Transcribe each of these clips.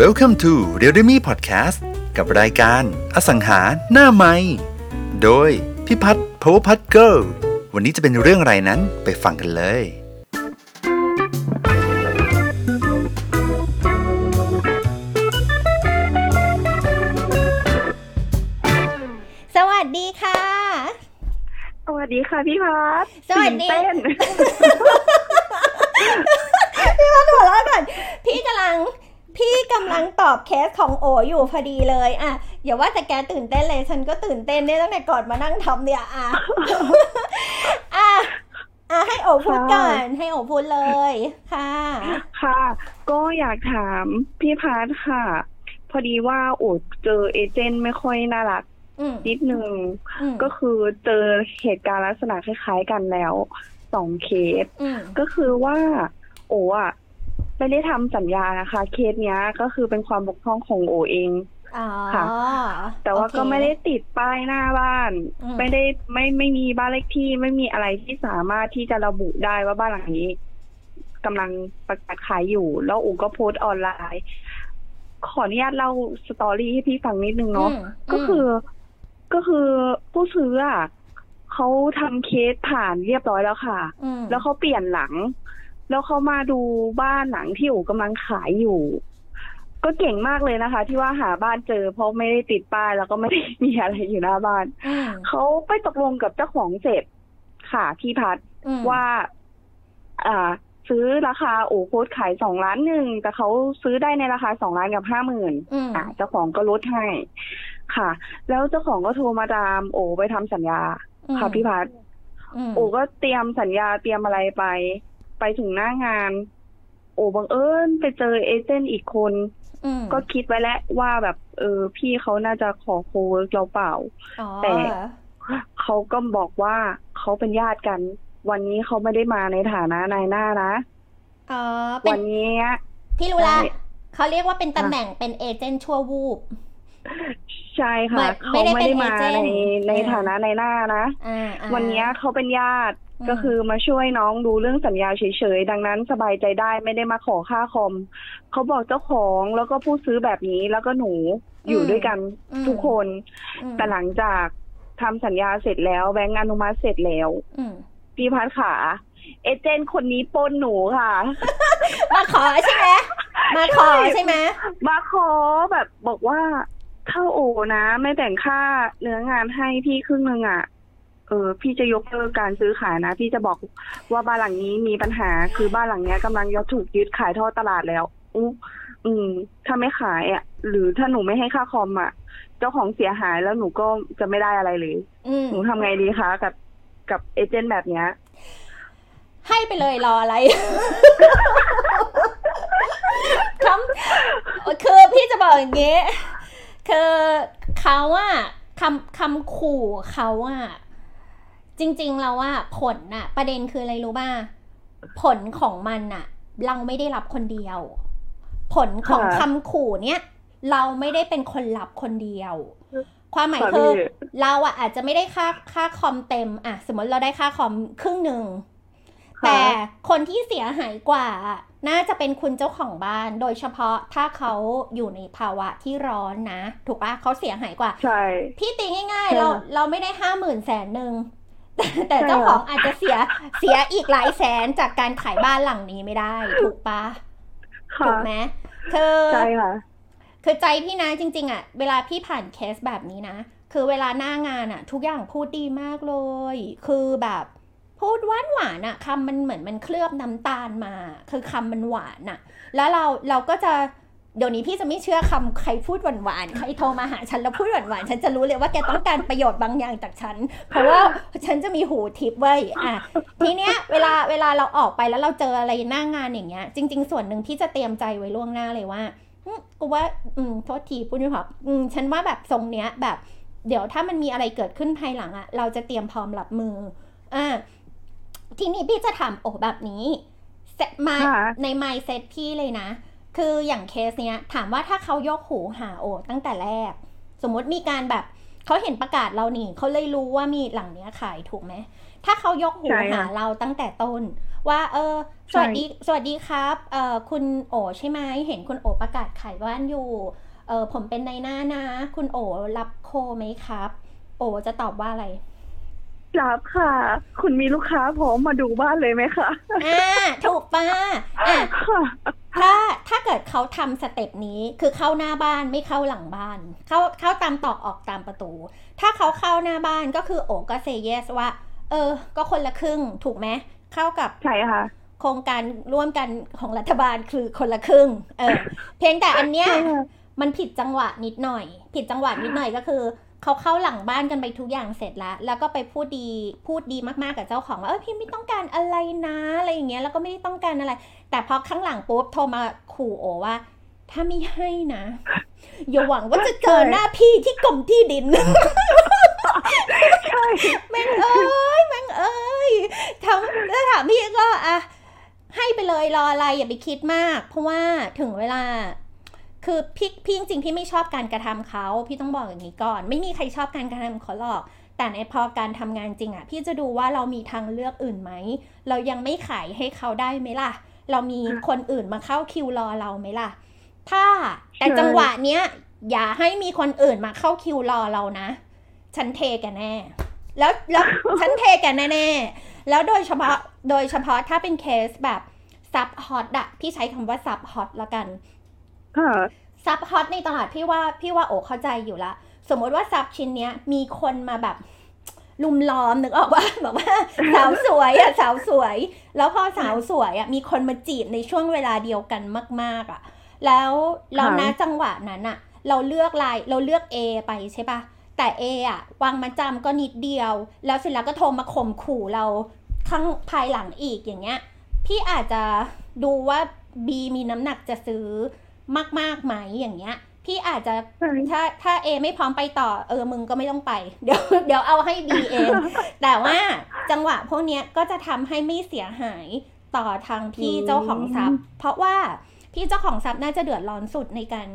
Welcome to r e a l m e Podcast กับรายการอสังหาหน้าไม้โดยพิพัฒน์ Power พัฒน์ Girl วันนี้จะเป็นเรื่องอะไรนั้นไปฟังกันเลย สวัสดีค่ะ สวัสดีค่ะพี่พัทสวัสดี ตื่นเต้น พี่ว่าหัวเราะก่อน พี่กำลัง พี่กำลัง ตอบเคสของโออยู่พอดีเลยอะอย่าว่าแต่แกตื่นเต้นเลยฉันก็ตื่นเต้นเนี่ยตั้งแต่ก่อนมานั่งทำเนี่ยอะอะอะให้โอพูดก่อนให้โอพูดเลยค่ะ ค่ะ ก็อยากถามพี่พัทค่ะ พอดีว่าโอดเจอเอเจนต์ไม่ค่อยน่ารักอืมนิดนึงอืมก็คือเจอเหตุการณ์ลักษณะคล้ายๆกันแล้วสองเคสอืมก็คือว่า โออะ ไม่ได้ทำสัญญานะคะ เคสเนี้ยก็คือเป็นความบกพร่องของโอเองอ๋อค่ะแต่ว่าโอเคก็ไม่ได้ติดป้ายหน้าบ้านอืมไม่ได้ไม่ไม่มีบ้านเลขที่ไม่มีอะไรที่สามารถที่จะระบุได้ว่าบ้านหลังนี้กำลังประกาศขายอยู่ แล้วอูก็โพสต์ออนไลน์ ขออนุญาตเล่าสตอรี่ให้พี่ฟังนิดนึงเนาะอืมก็คือ ก็คือผู้ซื้ออะเขาทำเคสผ่านเรียบร้อยแล้วค่ะอืมแล้วเขาเปลี่ยนหลัง แล้วเขามาดูบ้านหลังที่อู่กำลังขายอยู่ ก็เก่งมากเลยนะคะ ที่ว่าหาบ้านเจอ เพราะไม่ได้ติดป้ายแล้วก็ไม่ได้มีอะไรอยู่หน้าบ้านอืมเขาไปตกลงกับเจ้าของเสร็จค่ะพี่พัดอืมว่า อ่า ซื้อราคาโอ้โคตรขายสองล้านหนึ่งแต่เขาซื้อได้ในราคาสองล้านกับห้าหมื่นอืมอ่าเจ้าของก็ลดให้ค่ะ แล้วเจ้าของก็โทรมาตามโอไปทำสัญญา ค่ะพี่พัดอืมโอก็เตรียมสัญญาเตรียมอะไรไป ไปถึงหน้างาน โอบังเอิญไปเจอ agent อีกคนอืมก็คิดไว้แล้วว่าแบบเออ พี่เขาน่าจะขอ co-work เราเปล่าอ๋อแต่เขาก็บอกว่าเขาเป็นญาติกัน วันนี้เขาไม่ได้มาในฐานะนายหน้านะอ๋อเป็นวันนนี้พี่รู้ละใช่เขาเรียกว่าเป็นตำแหน่งเป็นเอเจนต์ชั่ววูบใช่ไม่ค่ะไม่เขาได้ไม่เป็นได้มาใน agent ในอ่าฐานะนายหน้านะอ่าอ่าวันนี้เขาเป็นญาติอืม ก็คือมาช่วยน้องดูเรื่องสัญญาเฉยๆ ดังนั้นสบายใจได้ไม่ได้มาขอค่าคอม เขาบอกเจ้าของแล้วก็ผู้ซื้อแบบนี้แล้วก็หนูอยู่ด้วยกันอืมทุกคนอืมแต่หลังจากทำสัญญาเสร็จแล้วแบงก์อนุมัติเสร็จแล้วอืมพี่พัดขาเอเจนต์คนนี้ปล้นหนูค่ะ มาขอใช่ไหมมาขอใช่ไหมมาขอแบบบอกว่าถ้าโอนะ ไม่แบ่งค่าเนื้องานให้พี่ครึ่งหนึ่งอะ เออพี่จะยกเลิกการซื้อขายนะ พี่จะบอกว่าบ้านหลังนี้มีปัญหาคือบ้านหลังเนี้ยกำลังจะถูกยึดขายทอดตลาดแล้วอู้อืม ถ้าไม่ขายอะ หรือถ้าหนูไม่ให้ค่าคอมอะ เจ้าของเสียหายแล้วหนูก็จะไม่ได้อะไรเลยอืมหนูทำไงดีคะกับกับเอเจนต์แบบเนี้ย ให้ไปเลยรออะไรคำคือพี่จะบอกอย่างงี้คือเขาอะคำคำขู่เขาอะ จริงๆแล้วว่าผลน่ะ ประเด็นคืออะไรรู้ป่ะผลของมันน่ะ เราไม่ได้รับคนเดียว ผลของค่ะคำขู่เนี้ยเราไม่ได้เป็นคนรับคนเดียว ความหมายค่ะคือพี่เราอะอาจจะไม่ได้ค่าค่าคอมเต็มอะสมมติเราได้ค่าคอมครึ่งหนึ่งแต่คนที่เสียหายกว่า น่าจะเป็นคุณเจ้าของบ้าน โดยเฉพาะถ้าเขาอยู่ในภาวะที่ร้อนนะ ถูกปะเขาเสียหายกว่า ใช่ พี่ตีง่ายใช่ๆเราเราไม่ได้ห้าหมื่นแสนหนึ่ง แต่แต่ใช่เจ้าของอาจจะเสียเสียอีกหลายแสนจากการขายบ้านหลังนี้ไม่ได้ถูกปะค่ะถูกไหมคือใช่ค่ะคือใจพี่นะจริง ๆอะเวลาพี่ผ่านเคสแบบนี้นะคือเวลาหน้างานอะทุกอย่างพูดดีมากเลย คือแบบพูดหวานหวานๆอะคำมันเหมือนมันเคลือบน้ำตาลมา คือคำมันหวานอะแล้วเราเราก็จะ เดี๋ยวนี้พี่จะไม่เชื่อคำใครพูดหวานหวานๆ ใครโทรมาหาฉันแล้วพูดหวานหวานๆ ฉันจะรู้เลยว่าแกต้องการประโยชน์บางอย่างจากฉัน เพราะว่าฉันจะมีหูทิพย์เว้ยอะ ทีเนี้ยเวลาเวลาเราออกไปแล้วเราเจออะไรหน้างานอย่างเงี้ย จริง ๆ ส่วนหนึ่งพี่จะเตรียมใจไว้ล่วงหน้าเลยว่าอืมกูว่า อืม โทษทีพูดไม่เพออืม ฉันว่าแบบทรงเนี้ยแบบ เดี๋ยวถ้ามันมีอะไรเกิดขึ้นภายหลังอะเราจะเตรียมพร้อมรับมือ อ่า ทีนี้พี่จะถามโอแบบนี้เซมาค่ะในไมเซ็ตพี่เลยนะ คืออย่างเคสเนี้ยถามว่าถ้าเขายกหูหาโอตั้งแต่แรก สมมติมีการแบบเขาเห็นประกาศเรานี่เขาเลยรู้ว่ามีหลังเนี้ยขายถูกไหมถ้าเขายกหูใช่ค่ะหาเราตั้งแต่ต้น ว่า เออ สวัสดีสวัสดีครับเอ่อคุณโอใช่ไหมเห็นคุณโอประกาศขายบ้านอยู่เออผมเป็นในหน้านะ คุณโอรับโคไหมครับ โอจะตอบว่าอะไร รับค่ะ คุณมีลูกค้าพร้อมมาดูบ้านเลยไหมคะอ่าถูกป้าอะค่ะถ้าถ้าเกิดเขาทำสเต็ปนี้คือเข้าหน้าบ้านไม่เข้าหลังบ้าน เข้าเข้าตามตอกออกตามประตู ถ้าเขาเข้าหน้าบ้านก็คือโอก็เซเยสว่า เออ ก็คนละครึ่งถูกไหมเข้ากับใช่ค่ะโครงการร่วมกันของรัฐบาลคือคนละครึ่ง เออ เพียงแต่อันเนี้ยใช่ค่ะมันผิดจังหวะนิดหน่อย ผิดจังหวะนิดหน่อยก็คือ เขาเข้าหลังบ้านกันไปทุกอย่างเสร็จแล้ว แล้วก็ไปพูดดีพูดดีมากๆกับเจ้าของว่าเออพี่ไม่ต้องการอะไรนะอะไรอย่างเงี้ยแล้วก็ไม่ได้ต้องการอะไร แต่พอข้างหลังปุ๊บโทรมาขู่โอว่า ถ้าไม่ให้นะอย่าหวังว่าจะเจอหน้าพี่ที่กรมที่ดินใช่แม่งเอ้ยแม่งเอ้ยทำแล้วถามพี่ก็อะให้ไปเลยรออะไรอย่าไปคิดมาก เพราะว่าถึงเวลา คือพี่พี่จริงๆพี่ไม่ชอบการกระทำเขาพี่ต้องบอกอย่างนี้ก่อน ไม่มีใครชอบการกระทำเขาหรอก แต่ในพอการทำงานจริงอะ พี่จะดูว่าเรามีทางเลือกอื่นไหม เรายังไม่ขายให้เขาได้ไหมล่ะ เรามีคนอื่นมาเข้าคิวรอเราไหมล่ะ ถ้าแต่จังหวะเนี้ยอย่าให้มีคนอื่นมาเข้าคิวรอเรานะ ฉันเทแกันแน่ แล้วแล้วฉันเทแกันแน่ๆแล้วโดยเฉพาะโดยเฉพาะถ้าเป็นเคสแบบทรัพย์ hot อะพี่ใช้คำว่าทรัพย์ hot ละกันค่ะ ทรัพย์ hot ในตลาดพี่ว่าพี่ว่าโอเข้าใจอยู่ละ สมมติว่าทรัพย์ชิ้นเนี้ยมีคนมาแบบลุมล้อมนึกออกว่าแบบว่าสาวสวยอะสาวสวย แล้วพอสาวสวยอะมีคนมาจีบในช่วงเวลาเดียวกันมาก ๆอะแล้วเราณจังหวะนั้นอะเราเลือกลายเราเลือก A ไปใช่ปะแต่ A อะวางมาจำก็นิดเดียว แล้วเสร็จแล้วก็โทรมาข่มขู่เราข้างภายหลังอีกอย่างเงี้ย พี่อาจจะดูว่า B มีน้ำหนักจะซื้อ มากๆไหมอย่างเงี้ย พี่อาจจะใช่ถ้าถ้า A ไม่พร้อมไปต่อ เออมึงก็ไม่ต้องไป เดี๋ยวเดี๋ยวเอาให้ B เอง แต่ว่าจังหวะพวกเนี้ยก็จะทำให้ไม่เสียหายต่อทางพี่อืมเจ้าของทรัพย์ เพราะว่าพี่เจ้าของทรัพย์น่าจะเดือดร้อนสุดในการ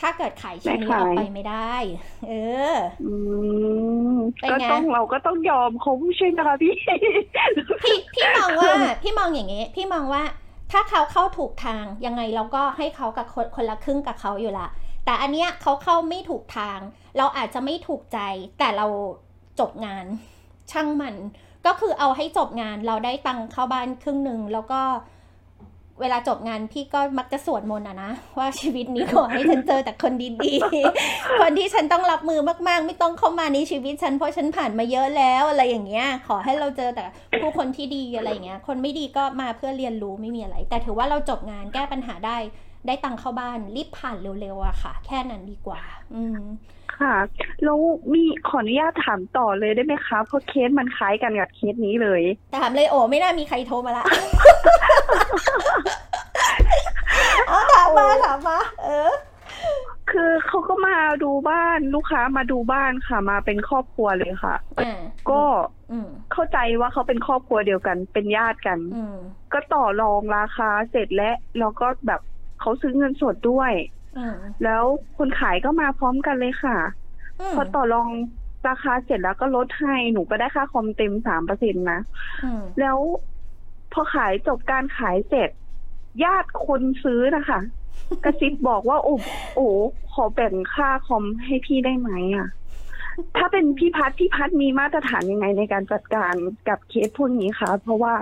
ถ้าเกิดขายชิ้นนี้ออกไปไม่ได้ เอออืมเป็นก็ไงต้องเราก็ต้องยอมเขาใช่ไหมคะพี่ พี่พี่มองว่า พี่มองอย่างงี้ พี่มองว่า ถ้าเขาเข้าถูกทางยังไงเราก็ให้เขากับคนคนละครึ่งกับเขาอยู่ละ แต่อันเนี้ยเขาเข้าไม่ถูกทาง เราอาจจะไม่ถูกใจ แต่เราจบงาน ช่างมัน ก็คือเอาให้จบงานเราได้ตังค์เข้าบ้านครึ่งหนึ่งแล้วก็ เวลาจบงานพี่ก็มักจะสวดมนต์อะนะว่าชีวิตนี้ขอให้ฉันเจอแต่คนดีๆ คนที่ฉันต้องรับมือมากๆ ไม่ต้องเข้ามาในชีวิตฉันเพราะฉันผ่านมาเยอะแล้วอะไรอย่างเงี้ย ขอให้เราเจอแต่ผู้คนที่ดีอะไรอย่างเงี้ย คนไม่ดีก็มาเพื่อเรียนรู้ไม่มีอะไร แต่ถือว่าเราจบงานแก้ปัญหาได้ ได้ตังค์เข้าบ้านรีบผ่านเร็วๆอะค่ะ แค่นั้นดีกว่า อืม ค่ะ แล้วมีขออนุญาตถามต่อเลยได้ไหมคะ เพราะเคสมันคล้ายกันกับเคสนี้เลย ถามเลยโอ้ไม่น่ามีใครโทรมาละ เอาถามมาถามมา เออ คือเขาก็มาดูบ้านลูกค้ามาดูบ้านค่ะ มาเป็นครอบครัวเลยค่ะ อ่าก็อืมเข้าใจว่าเขาเป็นครอบครัวเดียวกัน เป็นญาติกัน อืมก็ต่อรองราคาเสร็จแล้วแล้วก็แบบเขาซื้อเงินสดด้วยอืม แล้วคนขายก็มาพร้อมกันเลยค่ะอืมพอต่อรองราคาเสร็จแล้วก็ลดให้หนูก็ได้ค่าคอมเต็มสามเปอร์เซ็นต์นะอืมแล้วพอขายจบการขายเสร็จ ญาติคนซื้อนะคะ กระซิบบอกว่าโอ้โอ้ขอแบ่งค่าคอมให้พี่ได้ไหมอะ ถ้าเป็นพี่พัดพี่พัดมีมาตรฐานยังไงในการจัดการกับเคสพวกนี้คะเพราะว่า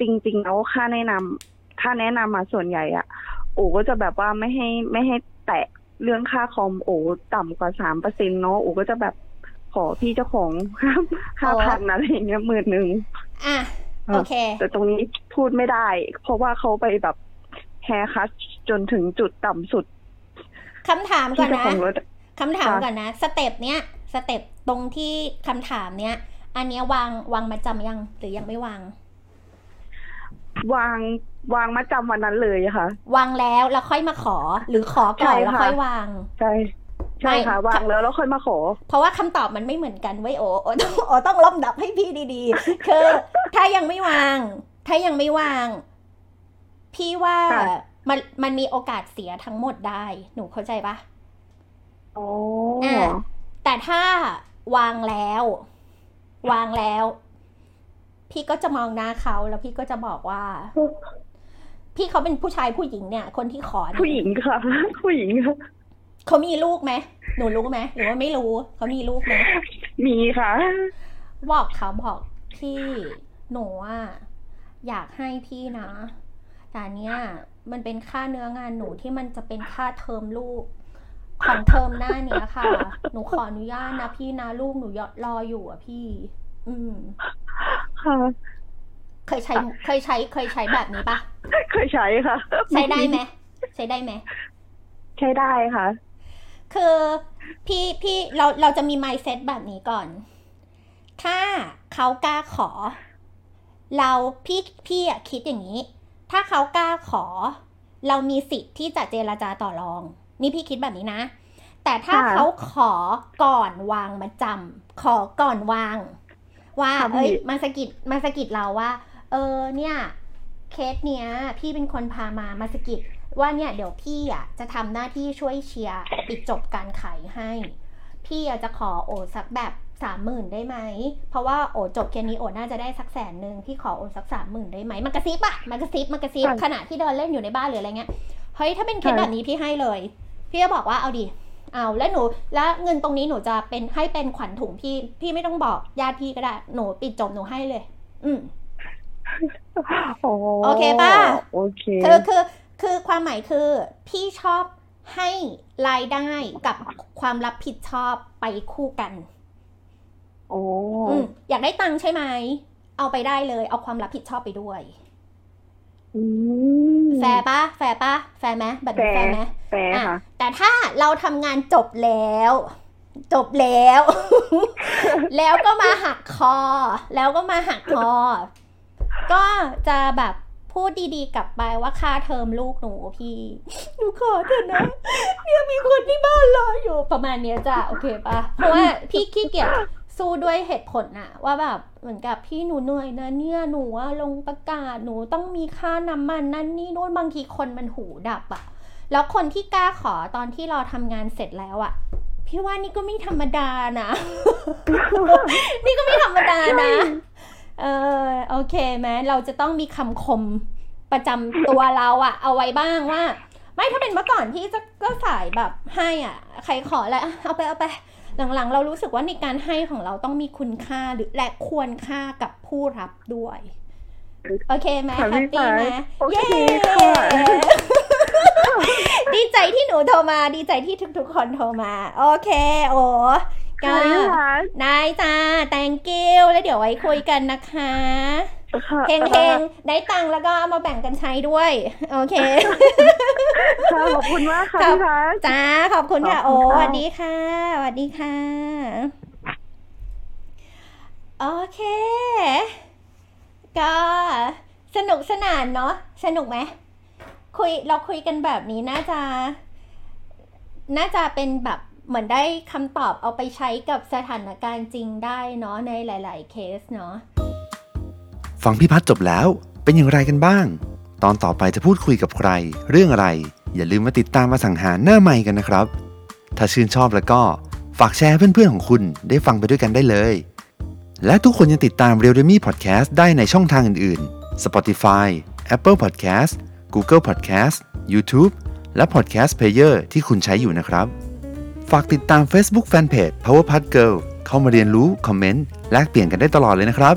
จริงๆแล้วค่าแนะนำถ้าแนะนำมาส่วนใหญ่อะ โอ้ก็จะแบบว่าไม่ให้ไม่ให้แตะเรื่องค่าคอมโอ้ต่ำกว่าสามเปอร์เซ็นเนาะโอ้ก็จะแบบขอพี่เจ้าของห้าห้าพันอะไรอย่างเงี้ยหมื่นหนึ่งอะอะโอเค แต่ตรงนี้พูดไม่ได้ เพราะว่าเขาไปแบบแฮร์คัทจนถึงจุดต่ำสุดคำถามก่อที่นเจ้านะของรถคำถามค่ะก่อนนะสเต็ปเนี้ยสเต็ปตรงที่คำถามเนี้ย อันเนี้ยวางวางมาจำยังหรือยังไม่วาง วางวางมาจำวันนั้นเลยค่ะ วางแล้วแล้วค่อยมาขอ หรือขอก่อนใช่แล้วค่ะค่อยวางใช่ใช่ค่ะไม่วางแล้วแล้วค่อยมาขอ เพราะว่าคำตอบมันไม่เหมือนกันไว้ยโอโอต้องโอต้องลำดับให้พี่ดีๆ คือ ถ้ายังไม่วาง ถ้ายังไม่วาง พี่ว่าค่ะมันมันมีโอกาสเสียทั้งหมดได้ หนูเข้าใจปะอ๋ออะแต่ถ้าวางแล้ว วางแล้ว พี่ก็จะมองหน้าเขาแล้วพี่ก็จะบอกว่า พี่เขาเป็นผู้ชายผู้หญิงเนี่ย คนที่ขอเนี่ยผู้หญิงค่ะ ผู้หญิงค่ะเขามีลูกไหมหนูรู้ไหมหรือว่าไม่รู้เขามีลูกไหมมีค่ะ บอกเขาบอกพี่หนูอะอยากให้พี่นะ แต่เนี้ยมันเป็นค่าเนื้องานหนูที่มันจะเป็นค่าเทอมลูก ของเทอมหน้าเนี้ยค่ะ หนูขออนุญาตนะพี่นะลูกหนูยอรออยู่อะพี่ อืมค่ะ เคยใช้ เคยใช้ เคยใช้แบบนี้ปะเคยใช้ค่ะ ใช้ได้ไหมใช้ได้ไหมใช้ได้ค่ะ คือพี่พี่เราเราจะมี mindset แบบนี้ก่อน ถ้าเขากล้าขอ เราพี่พี่อะคิดอย่างนี้ ถ้าเขากล้าขอ เรามีสิทธิ์ที่จะเจรจาต่อรอง นี่พี่คิดแบบนี้นะ แต่ถ้าค่ะเขาขอก่อนวางมาจำขอก่อนวาง ว่าค่ะพี่เอ้ยมาสะกิดมาสะกิดเราว่า เออเนี่ยเคสเนี้ย พี่เป็นคนพามามาสะกิดว่าเนี่ยเดี๋ยวพี่อะจะทำหน้าที่ช่วยเชียร์ปิดจบการขายให้ พี่อะจะขอโอสักแบบสามหมื่นได้ไหม เพราะว่าโอจบเคสนี้โอน่าจะได้สักแสนหนึ่งพี่ขอโอสักสามหมื่นได้ไหมมันกระซิบอะมันกระซิบมันกระซิบค่ะขณะที่เดินเล่นอยู่ในบ้านหรืออะไรเงี้ยเฮ้ยถ้าเป็นเคสค่ะแบบนี้พี่ให้เลย พี่จะบอกว่าเอาดิ เอาแล้วหนูแล้วเงินตรงนี้หนูจะเป็นให้เป็นขวัญถุงพี่ พี่ไม่ต้องบอกญาติพี่ก็ได้ หนูปิดจบหนูให้เลย อืมโอ้โอเคป่ะโอเคคือคือคือความหมายคือ พี่ชอบให้รายได้กับความรับผิดชอบไปคู่กัน โอ้อืมอยากได้ตังค์ใช่ไหม เอาไปได้เลย เอาความรับผิดชอบไปด้วยอืม แฟร์ปะแฟร์ปะแฟร์ไหมแบบนี้ fair fair ไหมแฟร์อะค่ะแต่ถ้าเราทำงานจบแล้ว จบแล้ว แล้วก็มาหักคอ แล้วก็มาหักคอ ก็จะแบบพูดดีๆกลับไปว่าค่าเทอมลูกหนูพี่หนูขอเถอะนะเนี่ยมีคนที่บ้านรออยู่ประมาณเนี้ยจ้ะโอเคปะเพราะว่าพี่ขี้เกียจ สู้ด้วยเหตุผลอะว่าแบบเหมือนกับพี่หนูเหนื่อยนะเนี่ยหนูลงประกาศหนูต้องมีค่าน้ำมันนั่นนี่นู่นบางทีคนมันหูดับอะแล้วคนที่กล้าขอตอนที่เราทำงานเสร็จแล้วอะพี่ว่านี่ก็ไม่ธรรมดานะ นี่ก็ไม่ธรรมดานะ เออโอเคไหมเราจะต้องมีคำคมประจำตัวเราอะเอาไว้บ้างว่า ไม่ถ้าเป็นเมื่อก่อนที่จะก็สายแบบให้อะ ใครขอแล้วเอาไปเอาไป หลังๆ เรารู้สึกว่าในการให้ของเราต้องมีคุณค่าหรือและควรค่ากับผู้รับด้วย โอเคไหมค่ะแฮปพี่ปี้สายไหมโอเคเย้ค่ะดีใจที่หนูโทรมา ดีใจที่ทุกๆ คนโทรมา โอเคโอ้ก็ค่ะพี่สายได้จ้า thank you แล้วเดี๋ยวไว้คุยกันนะคะค่ะ เฮงเฮงๆได้ตังค์แล้วก็เอามาแบ่งกันใช้ด้วย โอเคค่ะขอบคุณมากค่ะครับพี่สายจ้าขอบคุณค่ะขโอ้อบคุณสค่ะวัสดีค่ะสวัสดีค่ะ โอเค ก็สนุกสนานเนาะสนุกไหมคุยเราคุยกันแบบนี้น่าจะ น่าจะเป็นแบบเหมือนได้คำตอบเอาไปใช้กับสถานการณ์จริงได้เนาะในหลาย ๆ เคสเนาะ ฟังพี่พัฒจบแล้วเป็นอย่างไรกันบ้าง ตอนต่อไปจะพูดคุยกับใคร เรื่องอะไร อย่าลืมมาติดตามมาสังหารหน้าใหม่กันนะครับ ถ้าชื่นชอบแล้วก็ฝากแชร์เพื่อนๆของคุณได้ฟังไปด้วยกันได้เลย และทุกคนยังติดตาม r e a l d e m y Podcast ได้ในช่องทางอื่นๆ Spotify Apple Podcast Google Podcast YouTube และ Podcast Player ที่คุณใช้อยู่นะครับ ฝากติดตาม Facebook Fanpage Powerpuff Girl เข้ามาเรียนรู้ คอมเมนต์ แลกเปลี่ยนกันได้ตลอดเลยนะครับ